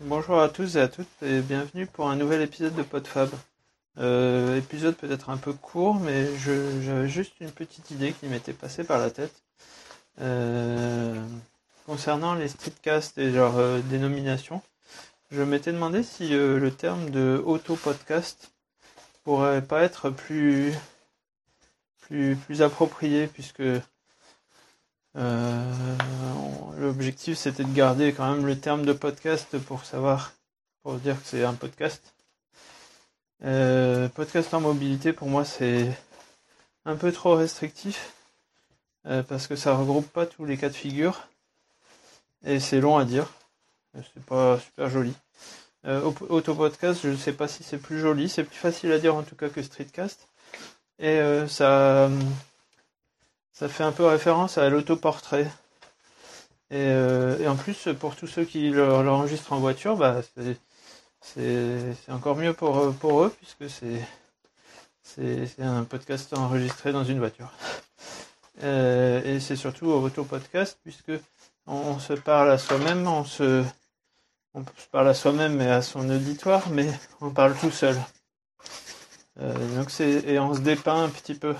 Bonjour à tous et à toutes et bienvenue pour un nouvel épisode de PodFab. Euh, épisode peut-être un peu court, mais j'avais juste une petite idée qui m'était passée par la tête. Euh, concernant les streetcasts et leur euh, dénomination, je m'étais demandé si euh, le terme de auto-podcast pourrait pas être plus, plus, plus approprié puisque l'objectif c'était de garder quand même le terme de podcast pour savoir, pour dire que c'est un podcast. Euh, podcast en mobilité pour moi c'est un peu trop restrictif euh, parce que ça regroupe pas tous les cas de figure et c'est long à dire. C'est pas super joli. Euh, auto-podcast, je ne sais pas si c'est plus joli, c'est plus facile à dire en tout cas que streetcast. Et euh, ça, ça fait un peu référence à l'autoportrait. Et, euh, et en plus, pour tous ceux qui l'enregistrent en voiture, bah, c'est encore mieux pour, pour eux, puisque c'est un podcast enregistré dans une voiture. Euh, et c'est surtout auto-podcast, puisque on se parle à soi-même, on se, parle à soi-même et à son auditoire, mais on parle tout seul. Euh, donc et on se dépeint un petit peu.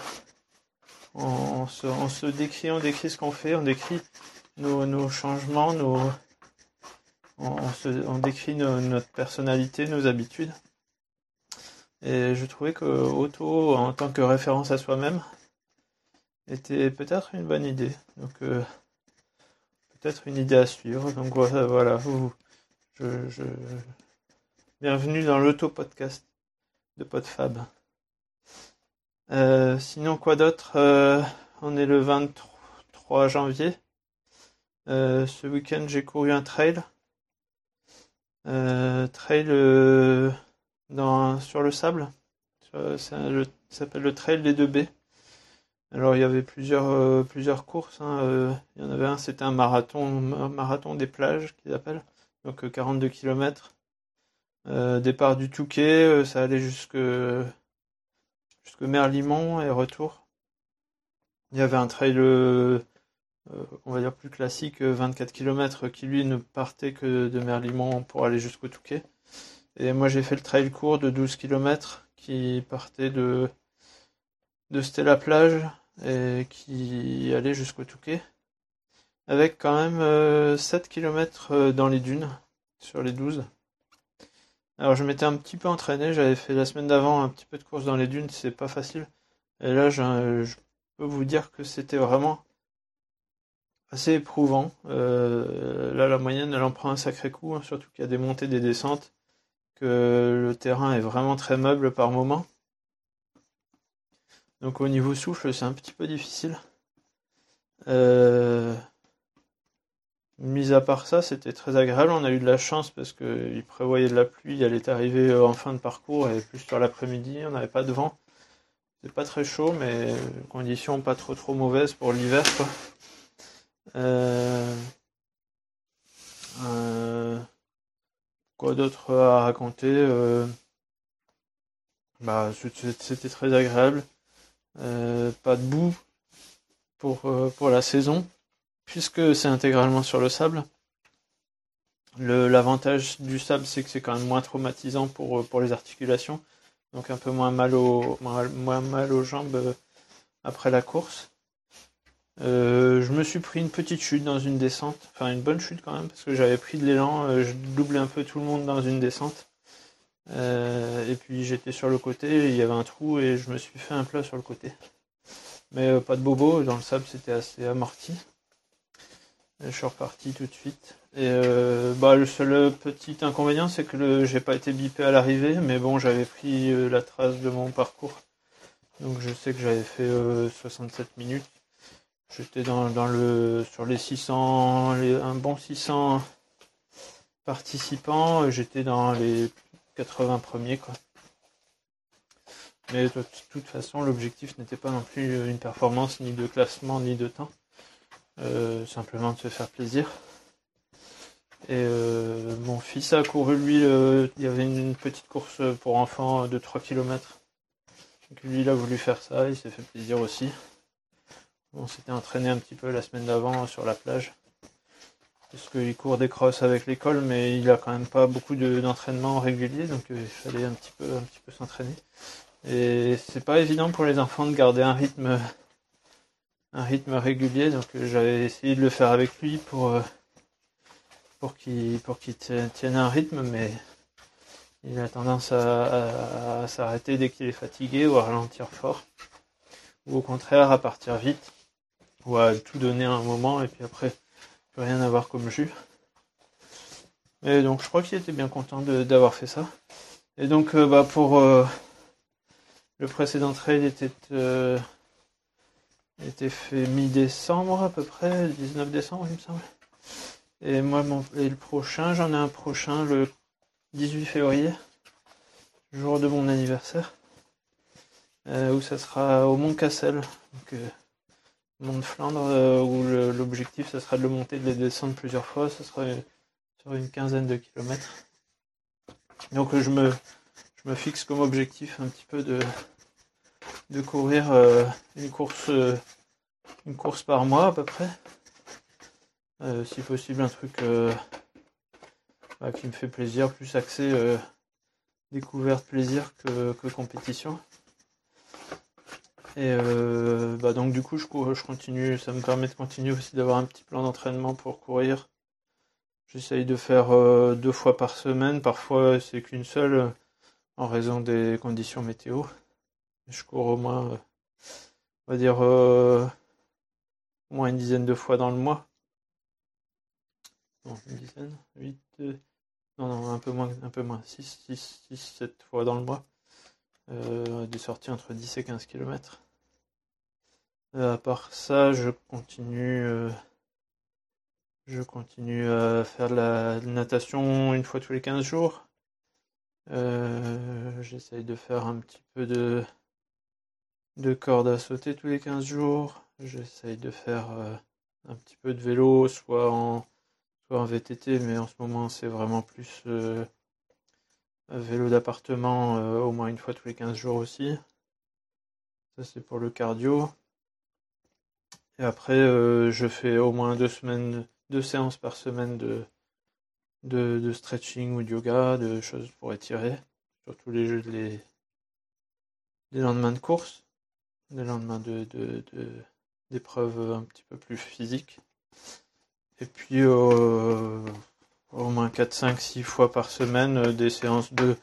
On, on, se, se décrit, on décrit ce qu'on fait, on décrit nos, changements, nos, on, décrit notre personnalité, nos habitudes. Et je trouvais que auto, en tant que référence à soi-même, était peut-être une bonne idée. Donc euh, peut-être une idée à suivre. Donc voilà, voilà vous, je, je... bienvenue dans l'auto-podcast de PodFab. Euh, sinon quoi d'autre? Euh, On est le 23 janvier. Euh, ce week-end j'ai couru un trail. Trail sur le sable. Ça s'appelle le trail des 2B. Alors il y avait plusieurs courses. Hein. Il y en avait un, c'était un marathon marathon des plages qu'ils appellent. Donc 42 euh, km. départ du Touquet, ça allait jusque jusque Merlimont et retour. Il y avait un trail on va dire plus classique, 24 km, qui lui ne partait que de Merlimont pour aller jusqu'au Touquet. Et moi j'ai fait le trail court de 12 km qui partait de de Stella Plage et qui allait jusqu'au Touquet avec quand même euh, 7 km euh, dans les dunes sur les 12. Alors je m'étais un petit peu entraîné, j'avais fait la semaine d'avant un petit peu de course dans les dunes, c'est pas facile. Et là je, peux vous dire que c'était vraiment assez éprouvant. Euh, là la moyenne elle en prend un sacré coup, hein, surtout qu'il y a des montées, des descentes, que le terrain est vraiment très meuble par moment. Donc au niveau souffle, c'est un petit peu difficile. Euh... Mis à part ça, c'était très agréable. On a eu de la chance parce qu'il prévoyait de la pluie. Elle est arrivée en fin de parcours et plus sur l'après-midi. On n'avait pas de vent. C'est pas très chaud, mais conditions pas trop trop mauvaises pour l'hiver. Quoi. Euh... Euh... D'autre à raconter euh... Bah, c'était très agréable. Euh, pas de boue euh, pour la saison, puisque c'est intégralement sur le sable. L'avantage du sable, c'est que c'est quand même moins traumatisant pour, pour les articulations, donc un peu moins mal, aux jambes euh, après la course. Euh, je me suis pris une petite chute dans une descente, enfin une bonne chute quand même, parce que j'avais pris de l'élan, euh, je doublais un peu tout le monde dans une descente. Euh, et puis j'étais sur le côté, il y avait un trou et je me suis fait un plat sur le côté. Mais euh, pas de bobo, dans le sable c'était assez amorti. Je suis reparti tout de suite. Et euh, bah, le seul petit inconvénient c'est que j'ai pas été bipé à l'arrivée, mais bon j'avais pris euh, la trace de mon parcours. Donc je sais que j'avais fait 67 euh, minutes. J'étais dans, le sur les 600, les, un bon 600 participants. J'étais dans les 80 premiers quoi. Mais de toute façon, l'objectif n'était pas non plus une performance ni de classement ni de temps, euh, simplement de se faire plaisir. Et euh, mon fils a couru lui, euh, il y avait une, petite course pour enfants de 3 km. Donc lui il a voulu faire ça, il s'est fait plaisir aussi. On s'était entraîné un petit peu la semaine d'avant sur la plage. parce qu'il court des crosses avec l'école, mais il a quand même pas beaucoup d'entraînement régulier, donc il fallait un petit peu, un petit peu s'entraîner. Et c'est pas évident pour les enfants de garder un rythme, un rythme régulier, donc j'avais essayé de le faire avec lui pour, pour qu'il, pour qu'il tienne un rythme, mais il a tendance à, s'arrêter dès qu'il est fatigué ou à ralentir fort. Ou au contraire à partir vite. Ou à tout donner un moment et puis après plus rien avoir comme jus. Et donc je crois qu'il était bien content d'avoir fait ça. Et donc euh, bah, pour euh, le précédent trail était, euh, était fait mi-décembre à peu près, 19 décembre il me semble. Et moi mon, et le prochain, j'en ai un prochain le 18 février, jour de mon anniversaire, euh, où ça sera au Mont Cassel, donc euh, Mont de Flandre, euh, où l'objectif ça sera de le monter, de le descendre plusieurs fois, ça sera sur une quinzaine de kilomètres. Donc je me, je me fixe comme objectif un petit peu de, de courir une course une course par mois à peu près. si possible un truc bah, qui me fait plaisir, plus axé euh, découverte plaisir que, compétition. Et euh, bah donc du coup je, je continue, ça me permet de continuer aussi d'avoir un petit plan d'entraînement pour courir. J'essaye de faire euh, deux fois par semaine, parfois c'est qu'une seule en raison des conditions météo. Je cours au moins, on va dire, au moins une dizaine de fois dans le mois. Une dizaine, huit, non, non, un peu moins, un peu moins. 6, 6, 6 7 fois dans le mois. Euh, des sorties entre 10 et 15 km. Euh, à part ça, je continue, euh, je continue à faire la natation une fois tous les 15 jours. Euh, J'essaye de faire un petit peu de, de corde à sauter tous les 15 jours. J'essaye de faire euh, un petit peu de vélo, soit en en VTT, mais en ce moment c'est vraiment plus euh, vélo d'appartement euh, au moins une fois tous les 15 jours aussi. Ça c'est pour le cardio. Et après je fais au moins deux semaines, deux séances par semaine de, de, stretching ou de yoga, de choses pour étirer, surtout les les, des lendemains de course, des lendemains de, d'épreuves un petit peu plus physiques. Et puis euh, au moins 4, 5, 6 fois par semaine, euh, des séances de,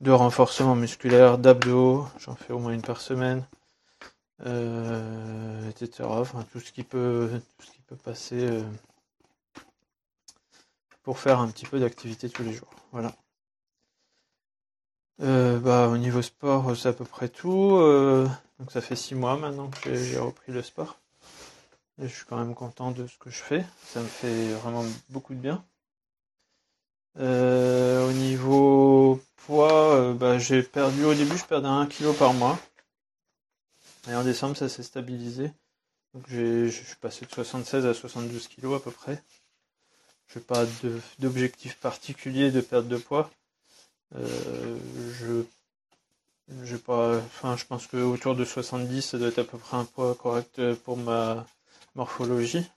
de renforcement musculaire, d'abdos, j'en fais au moins une par semaine, euh, etc. Enfin, tout ce qui peut, tout ce qui peut passer pour faire un petit peu d'activité tous les jours. Voilà. Bah, au niveau sport, c'est à peu près tout. donc ça fait 6 mois maintenant que j'ai repris le sport. Je suis quand même content de ce que je fais. Ça me fait vraiment beaucoup de bien. Euh, au niveau poids, euh, bah, j'ai perdu au début, je perdais 1 kg par mois. Et en décembre, ça s'est stabilisé. Donc je suis passé de 76 à 72 kg à peu près. Je n'ai pas d'objectif particulier de perte de poids. Euh, je pas enfin je pense que autour de 70 ça doit être à peu près un poids correct pour ma morphologie.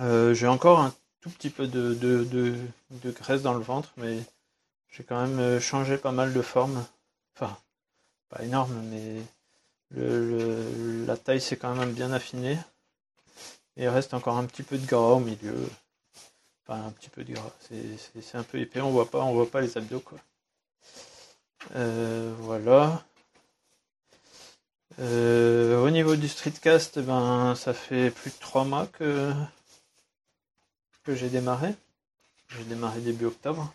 Euh, j'ai encore un tout petit peu de, de, graisse dans le ventre, mais j'ai quand même euh, changé pas mal de forme. Enfin, pas énorme, mais la taille s'est quand même bien affinée. Et il reste encore un petit peu de gras au milieu. Enfin, un petit peu gras. C'est un peu épais, on voit pas, on voit pas les abdos quoi. Euh, voilà. Euh, au niveau du streetcast, ben, ça fait plus de trois mois que, que j'ai démarré. J'ai démarré début octobre.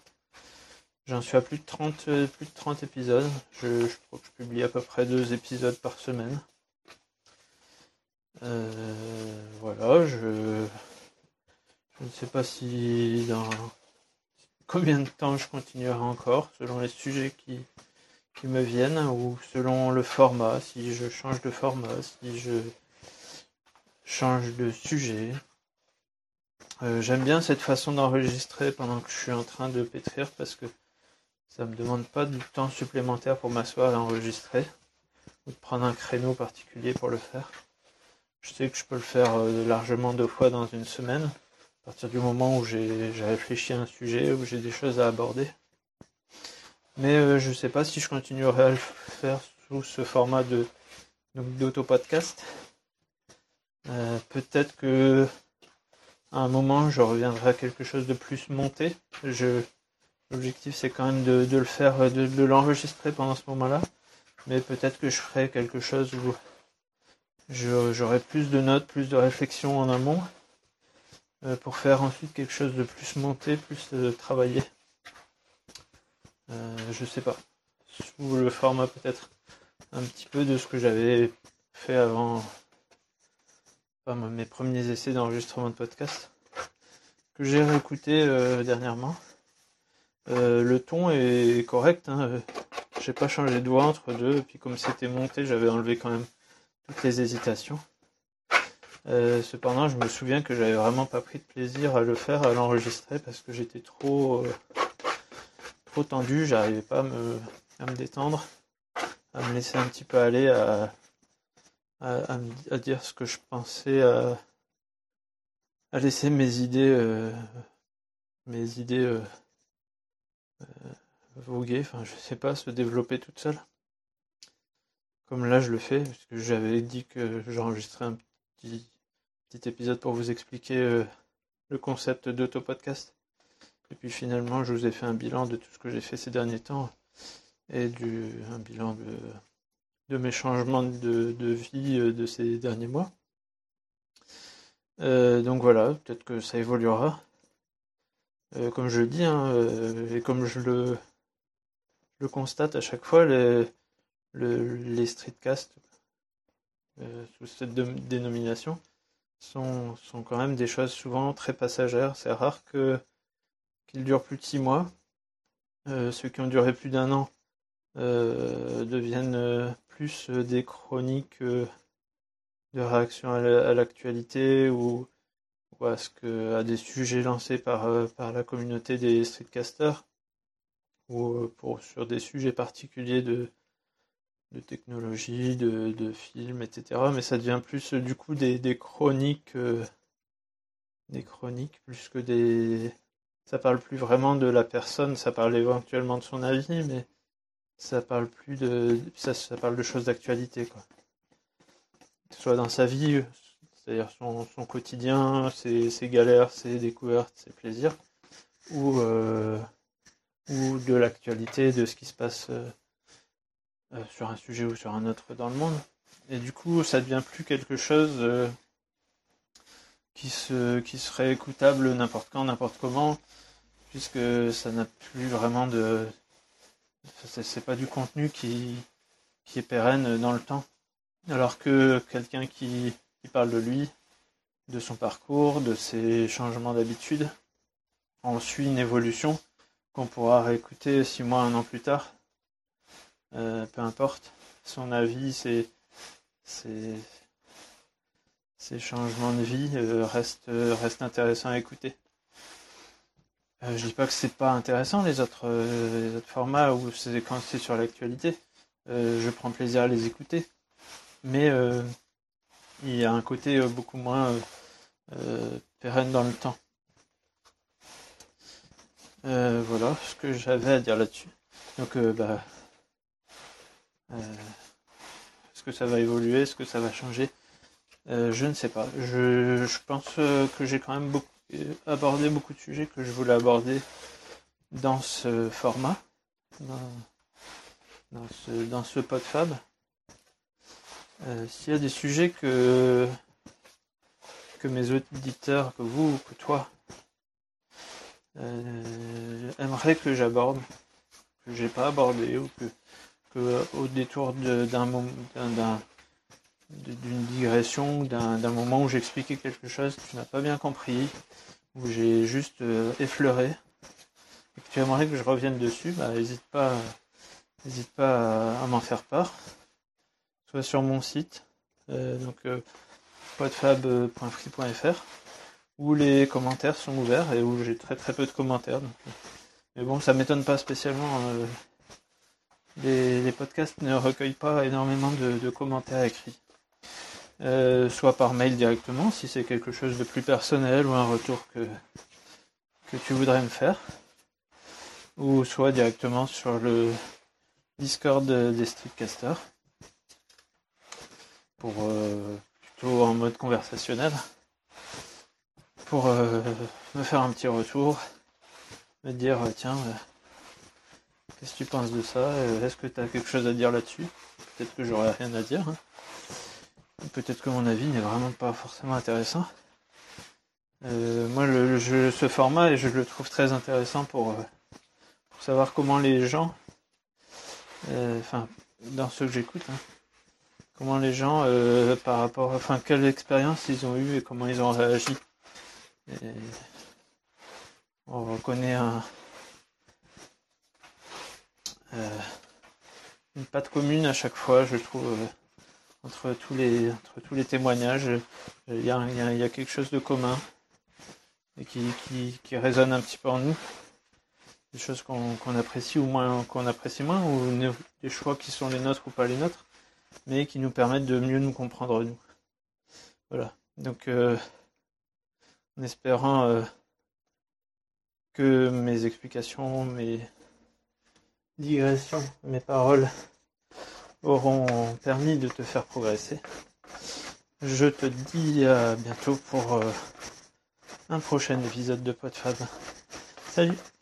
J'en suis à plus de 30, plus de 30 épisodes. Je, crois que je publie à peu près deux épisodes par semaine. Euh, voilà, je, je ne sais pas si dans combien de temps je continuerai encore, selon les sujets qui, qui me viennent ou selon le format, si je change de format, si je change de sujet. Euh, j'aime bien cette façon d'enregistrer pendant que je suis en train de pétrir parce que ça me demande pas du temps supplémentaire pour m'asseoir et enregistrer ou de prendre un créneau particulier pour le faire. Je sais que je peux le faire largement deux fois dans une semaine, à partir du moment où j'ai réfléchi à un sujet, où j'ai des choses à aborder. Mais je ne sais pas si je continuerai à le faire sous ce format de d'auto-podcast. Peut-être que à un moment je reviendrai à quelque chose de plus monté. Je L'objectif c'est quand même de, le faire, de, l'enregistrer pendant ce moment-là. Mais peut-être que je ferai quelque chose où j'aurai plus de notes, plus de réflexions en amont euh, pour faire ensuite quelque chose de plus monté, plus euh, travaillé. Euh, je sais pas. Sous le format peut-être un petit peu de ce que j'avais fait avant mes premiers essais d'enregistrement de podcast que j'ai réécouté dernièrement. Le ton est correct. Hein. J'ai pas changé de voix entre deux. Puis comme c'était monté, j'avais enlevé quand même toutes les hésitations. Euh, cependant, je me souviens que j'avais vraiment pas pris de plaisir à le faire, à l'enregistrer, parce que j'étais trop, euh, trop tendu. J'arrivais pas à me, détendre, à me laisser un petit peu aller, à, à, dire ce que je pensais, à, laisser mes idées, mes idées euh, voguer, enfin je sais pas, se développer toute seule. Comme là je le fais, parce que j'avais dit que j'enregistrais un petit, petit épisode pour vous expliquer euh, le concept d'auto-podcast. Et puis finalement je vous ai fait un bilan de tout ce que j'ai fait ces derniers temps et du, un bilan de, de mes changements de, de, vie euh, de ces derniers mois. donc voilà, peut-être que ça évoluera. Euh, comme je le dis, hein, euh, et comme je le, le constate à chaque fois, les, les streetcasts euh, sous cette dénomination sont, quand même des choses souvent très passagères. C'est rare que qu'ils durent plus de six mois. ceux qui ont duré plus d'un an deviennent plus des chroniques de réaction à l'actualité ou que, à des sujets lancés par, euh, la communauté des streetcasters ou euh, sur des sujets particuliers de, de technologie, de, de films, etc. Mais ça devient plus du coup des, chroniques, euh, des chroniques plus que des. Ça parle plus vraiment de la personne, ça parle éventuellement de son avis, mais ça parle plus de. Ça, parle de choses d'actualité, quoi. Soit dans sa vie, c'est-à-dire son, quotidien, ses, galères, ses découvertes, ses plaisirs, ou, euh, ou de l'actualité, de ce qui se passe euh, euh, sur un sujet ou sur un autre dans le monde. Et du coup, ça devient plus quelque chose qui, se, qui serait écoutable n'importe quand, n'importe comment, puisque ça n'a plus vraiment de... C'est pas du contenu qui, qui est pérenne dans le temps. Alors que quelqu'un qui il parle de lui, de son parcours, de ses changements d'habitude. On suit une évolution qu'on pourra réécouter six mois, un an plus tard. Euh, peu importe. Son avis, ses, ses, changements de vie euh, restent, intéressants à écouter. Euh, je dis pas que c'est pas intéressant les autres, les autres formats ou c'est quand c'est sur l'actualité. je prends plaisir à les écouter. Mais il y a un côté beaucoup moins pérenne dans le temps. voilà ce que j'avais à dire là-dessus. Donc, bah, est-ce que ça va évoluer? Est-ce que ça va changer? Je ne sais pas. Je, pense que j'ai quand même abordé beaucoup de sujets que je voulais aborder dans ce format, dans, ce, dans ce. Euh, s'il y a des sujets que, que mes auditeurs, que vous, que toi, euh, aimeraient que j'aborde, que j'ai pas abordé, ou que, que au détour d'un d'une digression, d'un moment où j'expliquais quelque chose que tu n'as pas bien compris, où j'ai juste euh, effleuré, et que tu aimerais que je revienne dessus, bah, n'hésite pas, n'hésite pas à m'en faire part soit sur mon site, euh, donc euh, podfab.free.fr, où les commentaires sont ouverts et où j'ai très très peu de commentaires. Euh, mais bon, ça m'étonne pas spécialement. Les, podcasts ne recueillent pas énormément de, commentaires écrits. euh, soit par mail directement si c'est quelque chose de plus personnel ou un retour que, que tu voudrais me faire, ou soit directement sur le Discord des Streetcasters pour euh, plutôt en mode conversationnel. Pour euh, me faire un petit retour, me dire tiens qu'est-ce que tu penses de ça, est-ce que tu as quelque chose à dire là-dessus? Peut-être que j'aurais rien à dire. Hein. Peut-être que mon avis n'est vraiment pas forcément intéressant. Euh, moi, le, ce format, je le trouve très intéressant pour, euh, savoir comment les gens, euh, enfin, dans ce que j'écoute, hein, comment les gens, par rapport, enfin, quelle expérience ils ont eu et comment ils ont réagi. on reconnaît un, une patte commune à chaque fois, je trouve entre tous les, entre tous les témoignages, il y a, quelque chose de commun et qui, qui, résonne un petit peu en nous. Des choses qu'on apprécie ou moins, qu'on apprécie moins, ou des choix qui sont les nôtres ou pas les nôtres, mais qui nous permettent de mieux nous comprendre nous. Voilà. Donc, euh, en espérant euh, que mes explications, mes digressions, mes paroles auront permis de te faire progresser. Je te dis à bientôt pour euh, un prochain épisode de PodFab. Salut